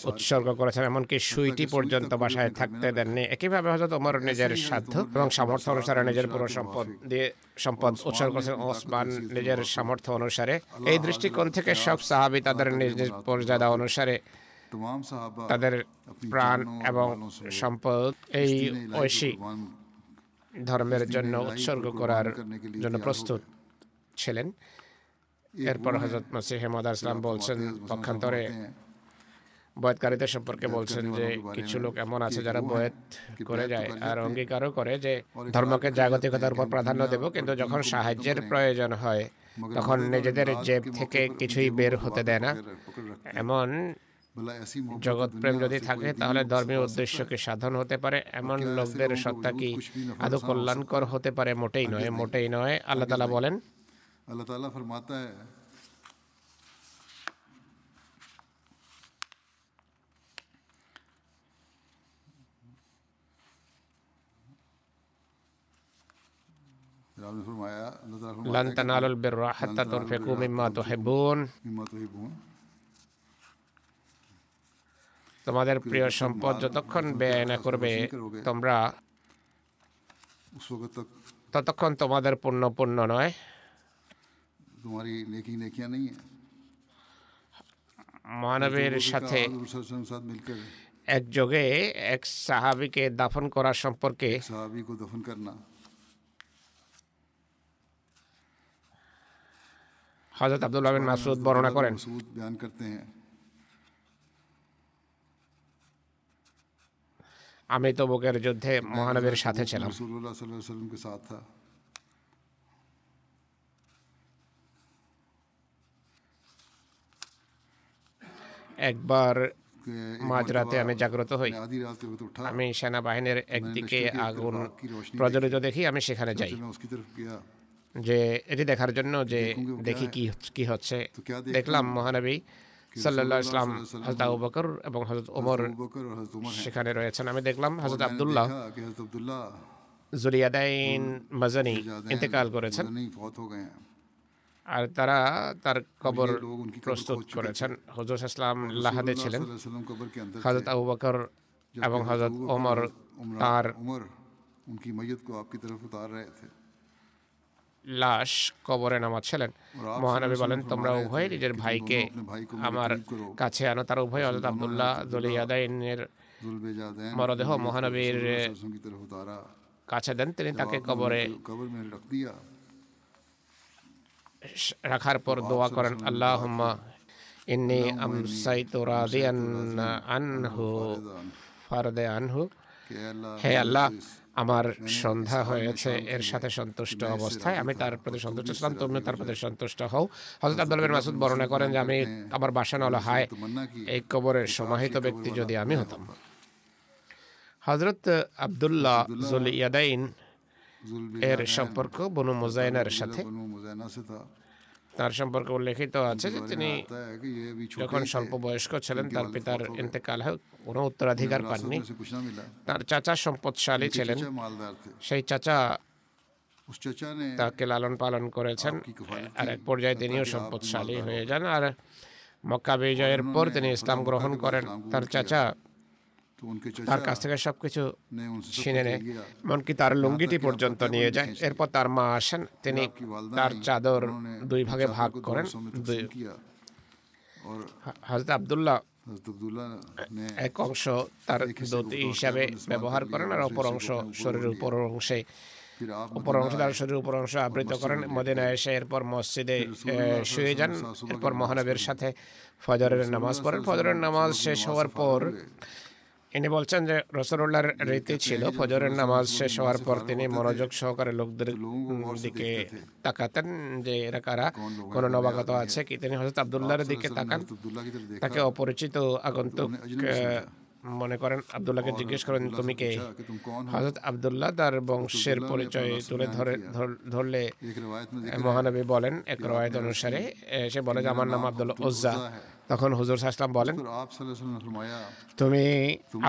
উৎসর্গ করেছেন এমনকি সুইটি পর্যন্ত বাসায় থাকতে দেননি। একইভাবে হজরত ওমর নিজের সাধ্য এবং সামর্থ্য অনুসারে নিজের পুরো সম্পদ দিয়ে সম্পদ উৎসর্গ করেছেন ওসমান নিজের সামর্থ্য অনুসারে। এই দৃষ্টিকোণ থেকে সব সাহাবি তাদের নিজ নিজ পর্যাদা অনুসারে তাদের প্রাণ এবং সম্পদ এই ঐশী ধর্মের জন্য উৎসর্গ করার জন্য প্রস্তুত ছিলেন এরপর হজরত মাসিহ হেমাদ ইসলাম বলছেন পক্ষান্তরে বয়েতকারীদের সম্পর্কে বলছেন যে কিছু লোক এমন আছে যারা বয়েত করে যায় আর অঙ্গীকারও করে যে ধর্মকে জাগতিকতার উপর প্রাধান্য দেব কিন্তু যখন সাহায্যের প্রয়োজন হয় তখন নিজেদের জেব থেকে কিছুই বের হতে দেয় না। এমন জগৎ প্রেম যদি থাকে তাহলে ধর্মীয় উদ্দেশ্যকে সাধন হতে পারে। এমন লোকদের সত্তা কি আদৌ কল্যাণকর হতে পারে? মোটেই নয় মোটেই নয়। আল্লাহ তালা বলেন। আল্লাহ তালা ফরমাতা لن تنالوا البر حتى تنفقوا মিম্মা تحبون তোমাদের প্রিয় সম্পদ যতক্ষণ ব্যয় না করবে তোমরা ততক্ষণ তোমাদের পূর্ণ পূর্ণ নয়। মানবের সাথে একযোগে এক সাহাবিকে দাফন করা সম্পর্কে হজরত আব্দুল্লাহ বিন মাসুদ বর্ণনা করেন। আমি তো বুকের যুদ্ধে মহানবীর সাথে ছিলাম একবার মাঝরাতে আমি জাগ্রত হই আমি সেনাবাহিনীর একদিকে আগুন প্রজ্বলিত দেখি আমি সেখানে যাই যে এটি দেখার জন্য যে দেখি কি কি হচ্ছে দেখলাম মহানবী সাল্লাল্লাহু রাসূলুল্লাহ ইসলাম সাল্লাল্লাহু আলাইহি হযরত আবু বকর এবং হযরত ওমর अबू बकर और हजरत उमर हैं সেখানে রয়েছেন আমি দেখলাম और হযরত मैंने আব্দুল্লাহ देखा कि हजरत अब्दुल्लाह জুলিয়াদাইন মাজানি जादैन ইন্তেকাল করেছেন मदनी फौत हो गए हैं আর তারা তার কবর ये लोग उनकी कब्र প্রস্তুত खोद चुके করেছেন হুজুর ইসলাম লাহাদে रसूलुल्लाह ছিলেন सल्लल्लाहु अलैहि वसल्लम कब्र के अंदर হযরত थे। আবু বকর जबकि এবং हजरत হযরত अबू बकर ওমর और उमरा- তার उमर उनकी मैयत को आपकी तरफ उतार रहे थे লাশ কবরে নামাচ্ছিলেন মহানবী বলেন তোমরা উভয় নিজের ভাইকে আমার কাছে আনো। তার উভয় হজরত আবদুল্লাহ দলিয়াদাইনের মরদেহ মহানবীর কাছে দেন তিনি তাকে কবরে রাখার পর দোয়া করেন আল্লাহ ইন্নি আমসাইতু রাদিয়ান আনহু ফারদে আনহু হে আল্লাহ আমার সন্ধ্যা হয়েছে এর সাথে সন্তুষ্ট অবস্থায়। আমি তার প্রতি সন্তুষ্ট ছিলাম তুমিও তার প্রতি সন্তুষ্ট হও। হজরত আব্দুল বিন মাসুদ বর্ণনা করেন যে আমি আমার বাসা নল হায় এই কবরের সমাহিত ব্যক্তি যদি আমি হতাম। হজরত আবদুল্লাহ জুল ইয়াদাইন এর সম্পর্ক বনু মুজাইনার সাথে। তার সম্পর্কে উল্লেখিত আছে যে তিনি যখন স্বল্প বয়স্ক ছিলেন তার পিতার ইন্তেকাল হয় কোনো উত্তরাধিকার পাননি। তার চাচা সম্পদশালী ছিলেন। সেই চাচা তাকে লালন পালন করেছেন। আর এক পর্যায়ে তিনিও সম্পদশালী হয়ে যান। আর মক্কা বিজয়ের পর তিনি ইসলাম গ্রহণ করেন। তার চাচা তার কাছ থেকে সবকিছু ছিনে নেয়। এমনকি তার লুঙ্গিটি পর্যন্ত নিয়ে যায়। এরপর তার মা আসেন তিনি তার চাদর দুই ভাগে ভাগ করেন। হাজরত আবদুল্লাহ এক অংশ তার দতি হিসাবে ব্যবহার করেন আর অপর অংশ শরীরের উপর অংশে উপর অংশ তার শরীরের উপর অংশ আবৃত করেন মদিনা এসে এরপর মসজিদে শুয়ে যান। এরপর মহানবের সাথে ফজরের নামাজ পড়েন ফজরের নামাজ শেষ হওয়ার পর ইনি বলছেন যে রসরুল্লাহর রীতি ছিল ফজরের নামাজ শেষ হওয়ার পর তিনি মনোযোগ সহকারে লোকদের দিকে তাকাতেন যে এরা কারা? কোনো নবাগত আছে কি? তিনি হজরত আবদুল্লাহর দিকে তাকান। তাকে অপরিচিত আগন্তুক মনে করেন আবদুল্লাহকে জিজ্ঞেস করেন তুমি কে? হজরত আবদুল্লাহ তার বংশের পরিচয় তুলে ধরে ধরলে মহানবী বলেন এক রয়েত অনুসারে সে বলে যে আমার নাম আবদুল্লাহ ওজ্জা। তখন হুজুর সাহসালাম বলেন তুমি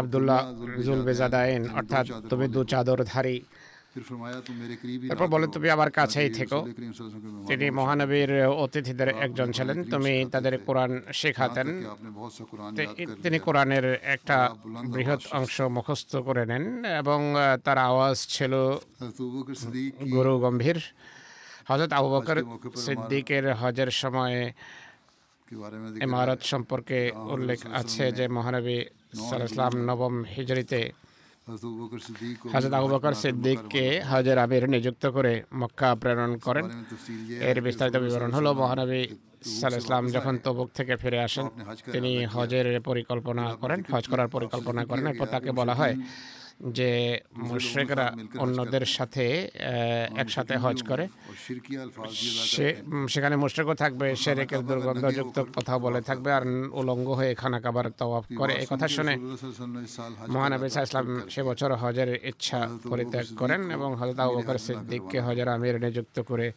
আবদুল্লাহ জুল বেজাদায়েন অর্থাৎ তুমি দু চাদর ধারী। এরপর বলে তুমি আমার কাছেই থেকো। তিনি মহানবীর অতিথিদের একজন ছিলেন তুমি তাদের কোরআন শেখাতেন। তিনি কোরআনের একটা বৃহৎ অংশ মুখস্থ করে নেন এবং তার আওয়াজ ছিল গুরু গম্ভীর। হজরত আবু বকর সিদ্দিকের হজের সময়ে ইমারত সম্পর্কে উল্লেখ আছে যে মহানবী সাল্লাম নবম হিজরিতে হাজরত আবু বকর সিদ্দিককে হজের আমির নিযুক্ত করে মক্কা প্রেরণ করেন। এর বিস্তারিত বিবরণ হলো মহানবী সাল যখন তবুক থেকে ফিরে আসেন তিনি হজের পরিকল্পনা করেন হজ করার পরিকল্পনা করেন এরপর তাকে বলা হয় যে মুশ্রেকরা অন্যদের সাথে একসাথে হজ করে। সে সেখানে মুশ্রেকও থাকবে সেরেকের দুর্গন্ধযুক্ত কথা বলে থাকবে আর উলঙ্গ হয়ে খানা খাবার তওয়াফ করে। এই কথা শুনে মহানবী ইসলাম সে বছর হজের ইচ্ছা পরিত্যাগ করেন এবং হজরত আবু বকর সিদ্দিককে হজের আমির নিযুক্ত করে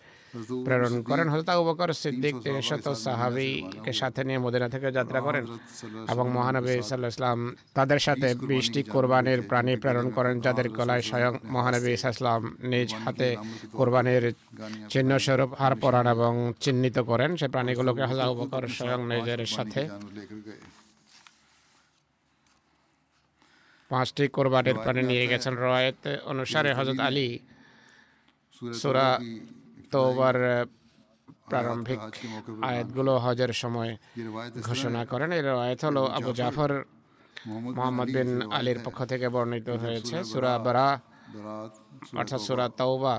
প্রেরণ করেন হজরত আবু বকর সিদ্দিক শত সাহাবিকে সাথে নিয়ে মদিনা থেকে যাত্রা করেন এবং মহানবী সাল্লাল্লাহু আলাইহি সাল্লাম তাদের সাথে বিশটি কুরবানির প্রাণী প্রেরণ করেন যাদের গলায় স্বয়ং মহানবী ইসলাম নিজ হাতে কুরবানির চিহ্ন স্বরূপ হার পরান এবং চিহ্নিত করেন সেই প্রাণীগুলোকে হজরত আবু বকর স্বয়ং নিজের সাথে পাঁচটি কোরবানির প্রাণী নিয়ে গেছেন রয়েত অনুসারে হজরত আলী সুরা তোবার প্রারম্ভিক আয়াতগুলো হজের সময় ঘোষণা করেন। এর আয়াত হলো আবু জাফর মোহাম্মদ বিন আলীর পক্ষ থেকে বর্ণিত হয়েছে সুরা বারা অর্থাৎ সুরা তৌবা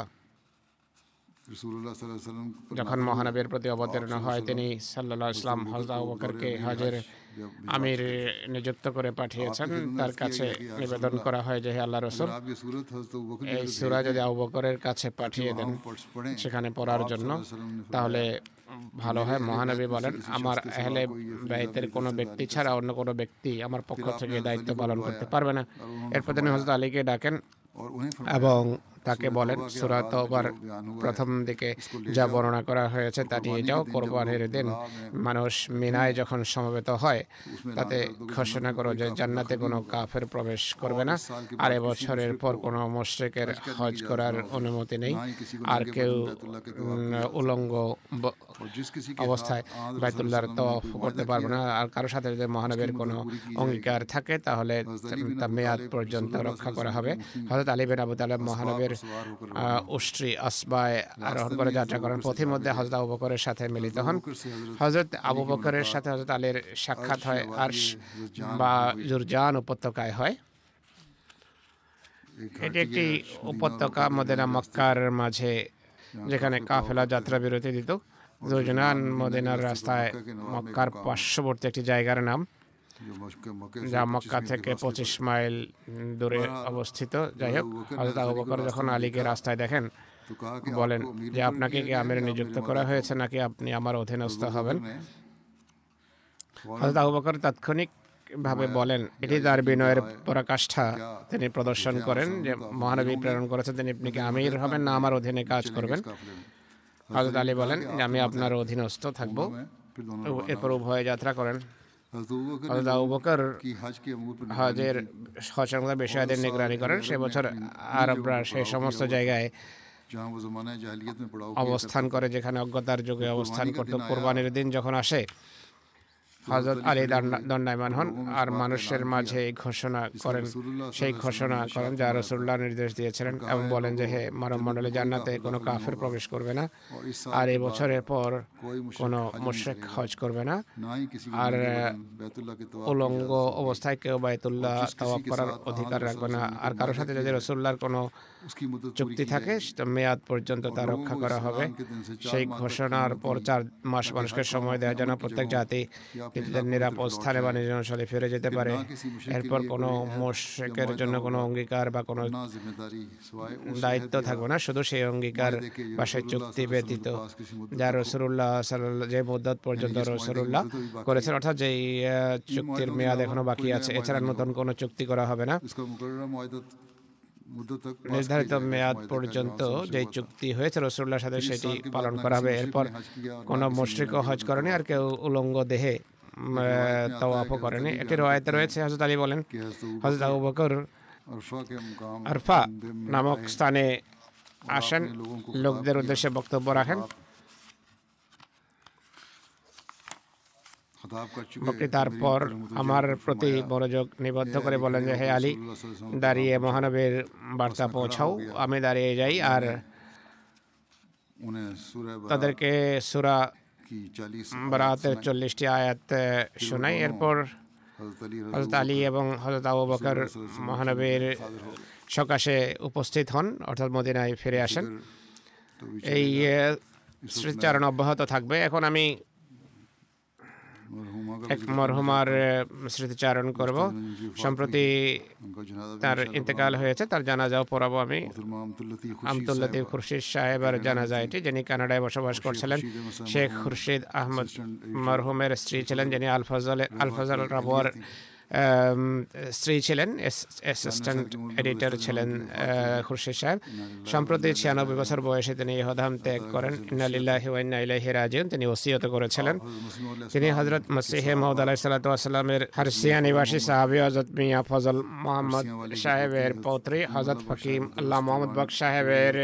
যখন মহানবীর প্রতি অবতীর্ণ হয় তিনি সাল্লাহ ইসলাম হজরত আবু বকরকে হজের আমির নিযুক্ত করে পাঠিয়েছেন তার কাছে নিবেদন করা হয় যে হে আল্লাহ রসুল এই সুরা যদি আবকরের কাছে পাঠিয়ে দেন সেখানে পড়ার জন্য তাহলে ভালো হয়। মহানবী বলেন আমার এহলে ব্যয়ের কোনো ব্যক্তি ছাড়া অন্য কোনো ব্যক্তি আমার পক্ষ থেকে দায়িত্ব পালন করতে পারবে না। এরপর তিনি হজরত আলীকে ডাকেন এবং তাকে বলেন সুরা তওবার প্রথম দিকে যা বর্ণনা করা হয়েছে তা নিয়ে যাও কোরবানির দিন মানুষ মিনায় যখন সমবেত হয় তাতে ঘোষণা করো যে জান্নাতে কোনো কাফের প্রবেশ করবে না। আর এবছরের পর কোনো মুশ্রিকের হজ করার অনুমতি নেই। আর কেউ উলঙ্গ অবস্থায় বাইতুল্লাহর তওয়াফ করতে পারবে না। আর কারোর সাথে যদি মহানবীর কোনো অঙ্গীকার থাকে তাহলে তা মেয়াদ পর্যন্ত রক্ষা করা হবে। হযরত আলী বিন আবু তালেব মহানবীর উষ্ট্রি আসবায় আরোহণ করে যাত্রা করেন। পথির মধ্যে হযরত আবু বকরের সাথে মিলিত হন। হযরত আবু বকরের সাথে হযরত আলীর সাক্ষাৎ হয় আরশ বা জুরজান উপত্যকায় হয়। এটি একটি উপত্যকা মদিনা মক্কার মাঝে যেখানে কাফেলা যাত্রা বিরতি দিত দুজনান মদিনার রাস্তায় মক্কার পার্শ্ববর্তী একটি জায়গার নাম, যা মক্কা থেকে পঁচিশ মাইল দূরে অবস্থিত। যাই হোক হজরত যখন আলীকে রাস্তায় দেখেন, বলেন যে, আপনাকে কি আমির নিযুক্ত করা হয়েছে নাকি আপনি আমার অধীনস্থ হবেন? হজরত আবু তাৎক্ষণিক ভাবে বলেন, এটি তার বিনয়ের পরাকাষ্ঠা। তিনি প্রদর্শন করেন যে, মহানবী প্রেরণ করেছেন। তিনি আপনি কি আমির হবেন না আমার অধীনে কাজ করবেন? হজরত আলী বলেন যে আমি আপনার অধীনস্থ থাকব। এরপর উভয় যাত্রা করেন। হজরত আবু বকর হজের সচেতনতা নিগরানি করেন। সে বছর আরবরা সে সমস্ত জায়গায় অবস্থান করে যেখানে অজ্ঞতার যুগে অবস্থান করত। কোরবানির দিন যখন আসে হজরত আলী দণ্ডায়মান হন আর মানুষের মাঝে ঘোষণা করেন। সেই ঘোষণা করেন যা রসুল্লাহ নির্দেশ দিয়েছিলেন এবং বলেন যে হে মানব মণ্ডলে জান্নাতে কোনো কাফের প্রবেশ করবে না আর এই বছরের পর কোনো মোশেক হজ করবে না। আর উলঙ্গ অবস্থায় কেউ বায়তুল্লাহ তওয়াব করার অধিকার রাখবে না। আর কারোর সাথে যদি রসুল্লাহর কোনো চুক্তি থাকে মেয়াদ পর্যন্ত তা রক্ষা করা হবে সেই ঘোষণার পর চার মাস মানুষকে সময় দেওয়ার জন্য প্রত্যেক জাতি নিজেদের নিরাপদ স্থানে বা নিজ অঞ্চলে ফিরে যেতে পারে এরপর কোনো মোশেকের জন্য কোনো অঙ্গীকার বা কোনো দায়িত্ব থাকবে না শুধু সেই অঙ্গীকার বা সেই চুক্তি ব্যতীত যা রসুল্লাহ যে মুদত পর্যন্ত রসুল্লাহ করেছেন অর্থাৎ যেই চুক্তির মেয়াদ এখনও বাকি আছে এছাড়া নতুন কোনো চুক্তি করা হবে না। নির্ধারিত মেয়াদ পর্যন্ত যে চুক্তি হয়েছে রসুল্লাহর সাথে সেটি পালন করা হবে এরপর কোনো মুশ্রিকও হজ করেনি আর কেউ উলঙ্গ দেহে তওয়াফ করেনি। এটি রয়েতে রয়েছে হজরত আলী বলেন হজরত আবু বকর আরফা নামক স্থানে আসেন। লোকদের উদ্দেশ্যে বক্তব্য রাখেন। বক্তি তারপর আমার প্রতি মনোযোগ নিবদ্ধ করে বলেন যে, হে আলী, দাঁড়িয়ে মহানবের বার্তা পৌঁছাও, আমি দাঁড়িয়ে যাই। আর তাদেরকে সুরা বরাতের চল্লিশটি আয়াত শোনাই। এরপর হজরত আলী এবং হজরত আবু বকর মহানবীর সকাশে উপস্থিত হন, অর্থাৎ মদিনায় ফিরে আসেন। এই স্মৃতিচারণ অব্যাহত থাকবে। এখন আমি এক মরহুমার স্মৃতিচারণ করব। সম্প্রতি তার ইন্তেকাল হয়েছে তার জানাজাও পড়াবো আমি। আমতুল লতিফ খুরশিদ সাহেবের জানাজা এটি যিনি কানাডায় বসবাস করছিলেন শেখ খুরশিদ আহমদ মরহুমের স্ত্রী ছিলেন যিনি আলফজল আলফজল রাবর স্ত্রী ছিলেন অ্যাসিস্ট্যান্ট এডিটর ছিলেন খুরশিদ সাহেব সম্প্রতি ছিয়ানব্বই বছর বয়সে তিনি ইহদাম ত্যাগ করেন ইন্নালিল্লাহি ওয়াইন্না ইলাইহি রাজিউন তিনি ওসিয়ত করেছিলেন তিনি হযরত মসিহ মহমদ আলাইহিস সালাতু ওয়াসালামের হারসিয়া নিবাসী সাহাবী হযরত মিয়া ফজল মোহাম্মদ সাহেবের পৌত্রী হযরত ফকিম আল্লাহ মোহাম্মদ বক্স সাহেবের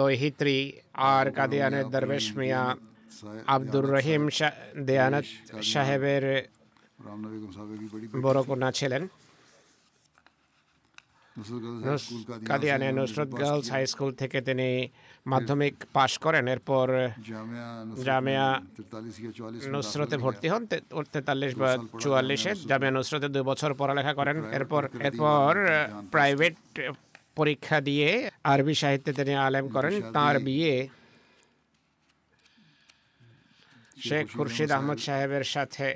দৈহিত্রী আর কাদিয়ানের দরবেশ মিয়া আব্দুর রহিম দেয়ানত সাহেবের বড় কন্যা ছিলেন কাদিয়ানে নুসরত গার্লস হাই স্কুল থেকে তিনি মাধ্যমিক পাশ করেন এরপর জামিয়া নুসরতে ভর্তি হন তেতাল্লিশ বা চুয়াল্লিশে জামিয়া নুসরতে দুই বছর পড়ালেখা করেন এরপর এরপর প্রাইভেট পরীক্ষা দিয়ে আরবি সাহিত্যে তিনি আলেম করেন তার বিয়ে শেখ খুরশিদ আহমদ সাহেবের সাথে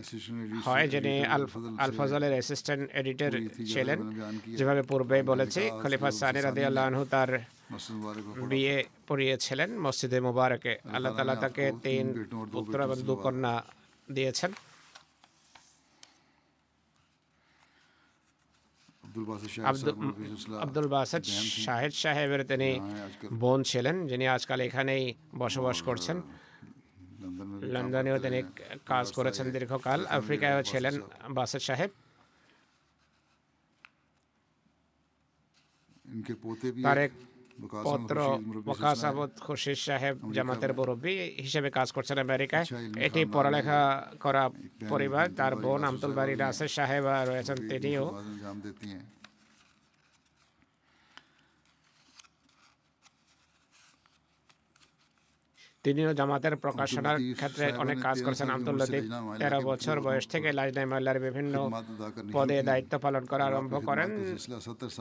হয় যিনি আল ফজলের অ্যাসিস্ট্যান্ট এডিটর ছিলেন। যেভাবে পূর্বে বলেছি খলিফা সানি রাদি আল্লাহ তার বিয়ে পড়িয়েছিলেন মসজিদে মুবারকে। আল্লাহ তালা তাকে তিন পুত্র এবং দু কন্যা দিয়েছেন। আব্দুল বাসাদ শাহেদ সাহেবের তিনি হ্যাঁ, বোন ছিলেন যিনি আজকাল এখানেই বসবাস করছেন। লন্ডনেও তিনি কাজ করেছেন দীর্ঘকাল। আফ্রিকায়ও ছিলেন বাসের সাহেব। পত্র মোকাসাবত খুশির সাহেব জামাতের মুরব্বী হিসেবে কাজ করছেন আমেরিকায়। এটি পড়ালেখা করা পরিবার। তার বোন আমতুল বাড়ি। রাসের সাহেব রয়েছেন তিনিও তিনিও জামাতের প্রকাশনার ক্ষেত্রে অনেক কাজ করেছেন। আব্দুল লতিফ তেরো বছর বয়স থেকে লাজনাই মোল্লার বিভিন্ন পদে দায়িত্ব পালন করা আরম্ভ করেন।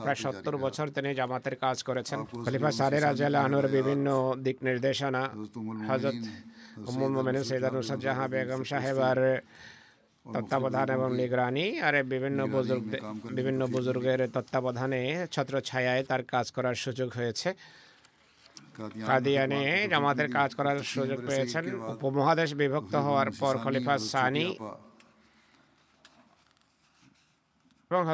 প্রায় সত্তর বছর তিনি জামাতের কাজ করেছেন। খলিফা সারে রাজাল আনুর বিভিন্ন দিক নির্দেশনা হজরত উমুল মোমেন সৈয়দ নুসাদ বেগম তত্ত্বাবধান এবং নিগরানি আর বিভিন্ন বুজুর্গ বিভিন্ন বুজুর্গের তত্ত্বাবধানে ছত্র ছায়ায় তার কাজ করার সুযোগ হয়েছে। কাদিয়ানে জামাতের কাজ করার সুযোগ পেয়েছেন উপমহাদেশ বিভক্ত হওয়ার পর খলিফা সানি এবং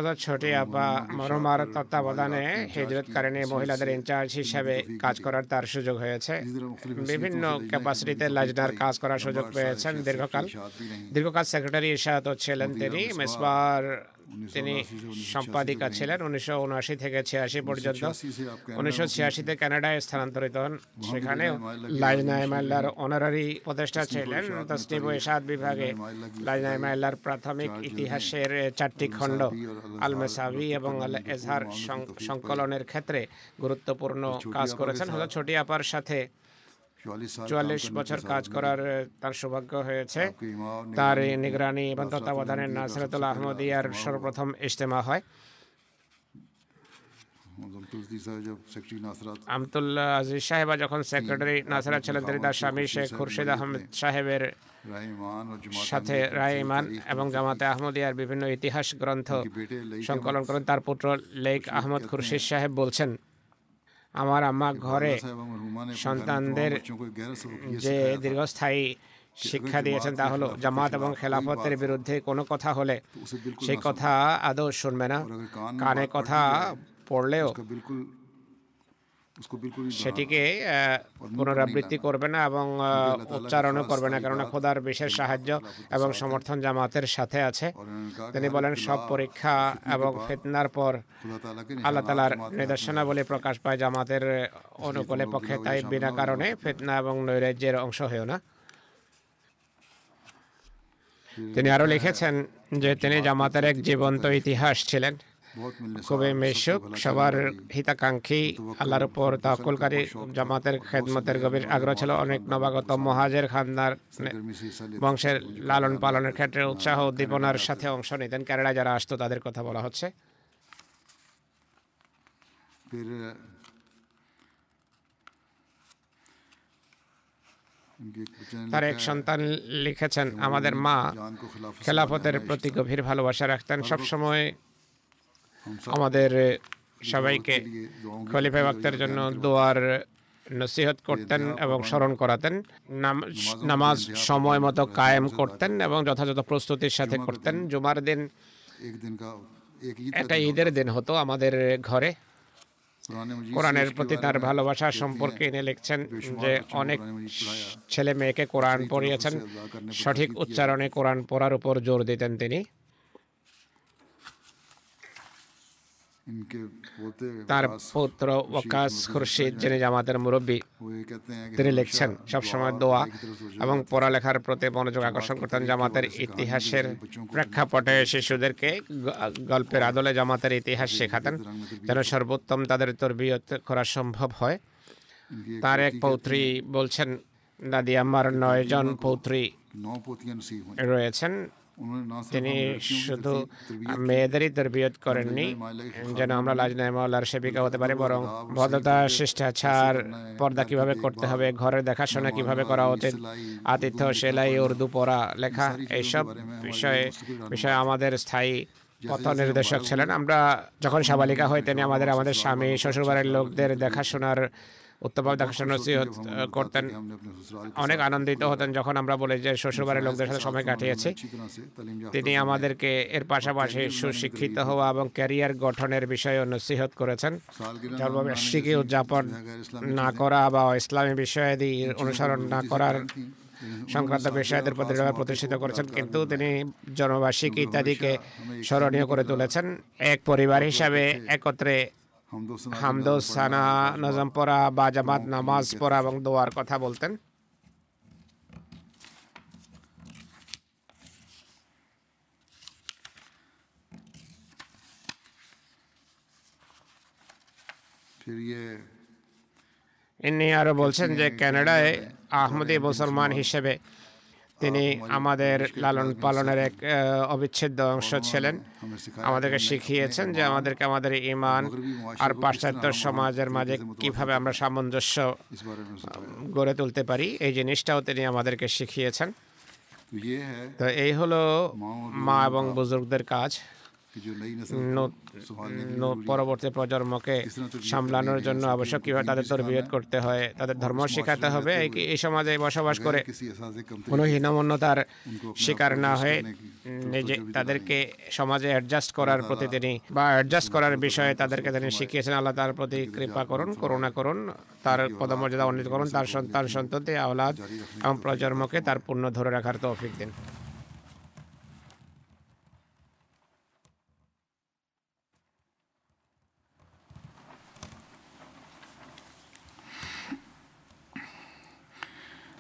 আপা মরমার তত্ত্বাবধানে হিজরতকারিণী মহিলাদের ইনচার্জ হিসাবে কাজ করার তার সুযোগ হয়েছে। বিভিন্ন ক্যাপাসিটিতে লাজনার কাজ করার সুযোগ পেয়েছেন দীর্ঘকাল। দীর্ঘকাল সেক্রেটারি ইশাহাত ছিলেন তিনি মেসবার তিনি সম্পাদিকা ছিলেন উনিশশো উনআশি থেকে ছিয়াশি পর্যন্ত। উনিশশো ছিয়াশিতে কানাডায় স্থানান্তরিত হন। সেখানে লাজনা এমাল্লার অনারারি উপদেষ্টা ছিলেন। তসনিব এসাদ বিভাগে লাজনা এমাল্লার প্রাথমিক ইতিহাসের চারটি খণ্ড আল মেসাবি এবং আল এজহার সংকলনের ক্ষেত্রে গুরুত্বপূর্ণ কাজ করেছেন। হলো ছোটি আপার সাথে চুয়াল্লিশ বছর কাজ করার তার সৌভাগ্য হয়েছে। তার নিগরানি এবং তত্ত্বাবধানে নাসিরাতুল আহমদিয়ার সর্বপ্রথম ইজতেমা হয়। আমতুল্লাহ আজিজ সাহেবা যখন সেক্রেটারি নাসারা ছিলেন তিনি তার স্বামী শেখ খুরশেদ আহমেদ সাহেবের সাথে রায়মান এবং জামাতে আহমদিয়ার বিভিন্ন ইতিহাস গ্রন্থ সংকলন করেন। তার পুত্র লেক আহমদ খুরশিদ সাহেব বলছেন আমার আমার ঘরে সন্তানদের যে দীর্ঘস্থায়ী শিক্ষা দিয়েছেন তা হলো জামাত এবং খেলাফতের বিরুদ্ধে কোনো কথা হলে সেই কথা আদৌ শুনবে না। কানে কথা পড়লেও সেটিকে পুনরাবৃত্তি করবে না এবং উচ্চারণও করবে না কেননা খোদার বিশেষ সাহায্য এবং সমর্থন জামাতের সাথে আছে। তিনি বলেন সব পরীক্ষা এবং ফেতনার পর আল্লাহ তালার নিদর্শনাবলী প্রকাশ পায় জামাতের অনুকূলে পক্ষে তাই বিনা কারণে ফেতনা এবং নৈরাজ্যের অংশ হয়েও না। তিনি আরও লিখেছেন যে তিনি জামাতের এক জীবন্ত ইতিহাস ছিলেন। কবে মেশুক সবার হিতাকাঙ্ক্ষী আল্লাহর উপর তকলকারী জামাতের খেদমতের গভীর আগ্রহ ছিল অনেক নবাগত মহাজের খান্দার বংশের লালন পালনের ক্ষেত্রে উৎসাহ উদ্দীপনার সাথে অংশ নিতেন। কেরালায় যারা আসতো তাদের কথা বলা হচ্ছে। তার এক সন্তান লিখেছেন আমাদের মা খেলাফতের প্রতি গভীর ভালোবাসা রাখতেন সবসময় আমাদের সবাইকে খলিফা বাক্তার জন্য দোয়ার নসিহত করতেন এবং স্মরণ করাতেন। নামাজ সময় মতো কায়েম করতেন এবং যথাযথ প্রস্তুতির সাথে করতেন। জুমার দিন একটা ঈদের দিন হতো আমাদের ঘরে। কোরআনের প্রতি তার ভালোবাসা সম্পর্কে এনে লিখছেন যে অনেক ছেলে মেয়েকে কোরআন পড়িয়েছেন। সঠিক উচ্চারণে কোরআন পড়ার উপর জোর দিতেন তিনি। তার পুত্র ওকাস খুরশিদ যিনি জামাতের মুরব্বী তিনি লিখছেন সবসময় দোয়া এবং পড়ালেখার প্রতি মনোযোগ আকর্ষণ করতেন জামাতের ইতিহাসের প্রেক্ষাপটে শিশুদেরকে গল্পের আদলে জামাতের ইতিহাস শেখাতেন যেন সর্বোত্তম তাদের তরবিয়ত করা সম্ভব হয় তার এক পৌত্রী বলছেন দাদি আমার নয়জন পৌত্রী রয়েছেন তিনি শুধু মেয়েদেরই তরবিয়ত করেননি যেন আমরা লাজনায় মাওলার সেবিকা হতে পারি বরং ভদ্রতা শিষ্টাচার পর্দা কীভাবে করতে হবে ঘরের দেখাশোনা কীভাবে করা উচিত আতিথ্য সেলাই উর্দু পড়া লেখা এইসব বিষয়ে বিষয়ে আমাদের স্থায়ী পথ নির্দেশক ছিলেন আমরা যখন সাবালিকা হই হইতেন আমাদের আমাদের স্বামী শ্বশুরবাড়ির লোকদের দেখাশোনার উত্তম তাকে নসিহত করতেন। অনেক আনন্দিত হতেন যখন আমরা বলি যে শ্বশুরবাড়ির লোকদের সাথে সময় কাটিয়েছি। তিনি আমাদেরকে এর পাশাপাশি সুশিক্ষিত হওয়া এবং ক্যারিয়ার গঠনের বিষয়ে নসিহত করেছেন। জন্মবার্ষিকী উদযাপন না করা বা ইসলামী বিষয়াদি অনুসরণ না করার সংক্রান্ত বিষয়দের প্রতি প্রতিষ্ঠিত করেছেন কিন্তু তিনি জন্মবার্ষিকী ইত্যাদিকে স্মরণীয় করে তুলেছেন। এক পরিবার হিসাবে একত্রে হামদোসানা নজম পড়া বা জামাত নামাজ পড়া এবং দোয়ার কথা বলতেন। ইনি আরও বলছেন যে ক্যানাডায় আহমদি মুসলমান হিসেবে তিনি আমাদের লালন পালনের এক অবিচ্ছেদ্য অংশ ছিলেন। আমাদেরকে শিখিয়েছেন যে আমাদেরকে আমাদের ইমান আর পাশ্চাত্য সমাজের মাঝে কীভাবে আমরা সামঞ্জস্য গড়ে তুলতে পারি এই জিনিসটাও তিনি আমাদেরকে শিখিয়েছেন। তো এই হলো মা এবং বুজুর্গদের কাজ। পরবর্তী প্রজন্মকে সামলানোর জন্য আবশ্যক কীভাবে তাদের তরবিয়ত করতে হয়, তাদের ধর্ম শেখাতে হবে, এই সমাজে বসবাস করে কোনো হীনমন্যতার শিকার না হয়ে নিজে তাদেরকে সমাজে অ্যাডজাস্ট করার প্রতি তিনি বা অ্যাডজাস্ট করার বিষয়ে তাদেরকে তিনি শিখিয়েছেন, আল্লাহ তার প্রতি কৃপা করুন, করুণা করুন, তার পদমর্যাদা উন্নীত করুন, তার সন্তান সন্ততি, আওলাদ এবং প্রজন্মকে তার পূর্ণ ধরে রাখার তৌফিক দিন।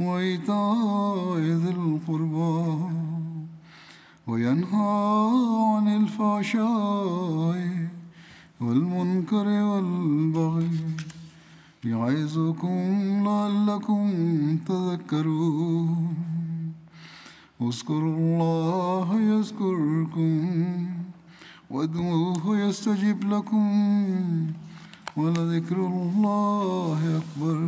وإيتاء ذي القربى وينهى عن الفحشاء والمنكر والبغي يعظكم لعلكم تذكرون. اذكروا الله يذكركم وادعوه يستجب لكم ولذكر الله أكبر.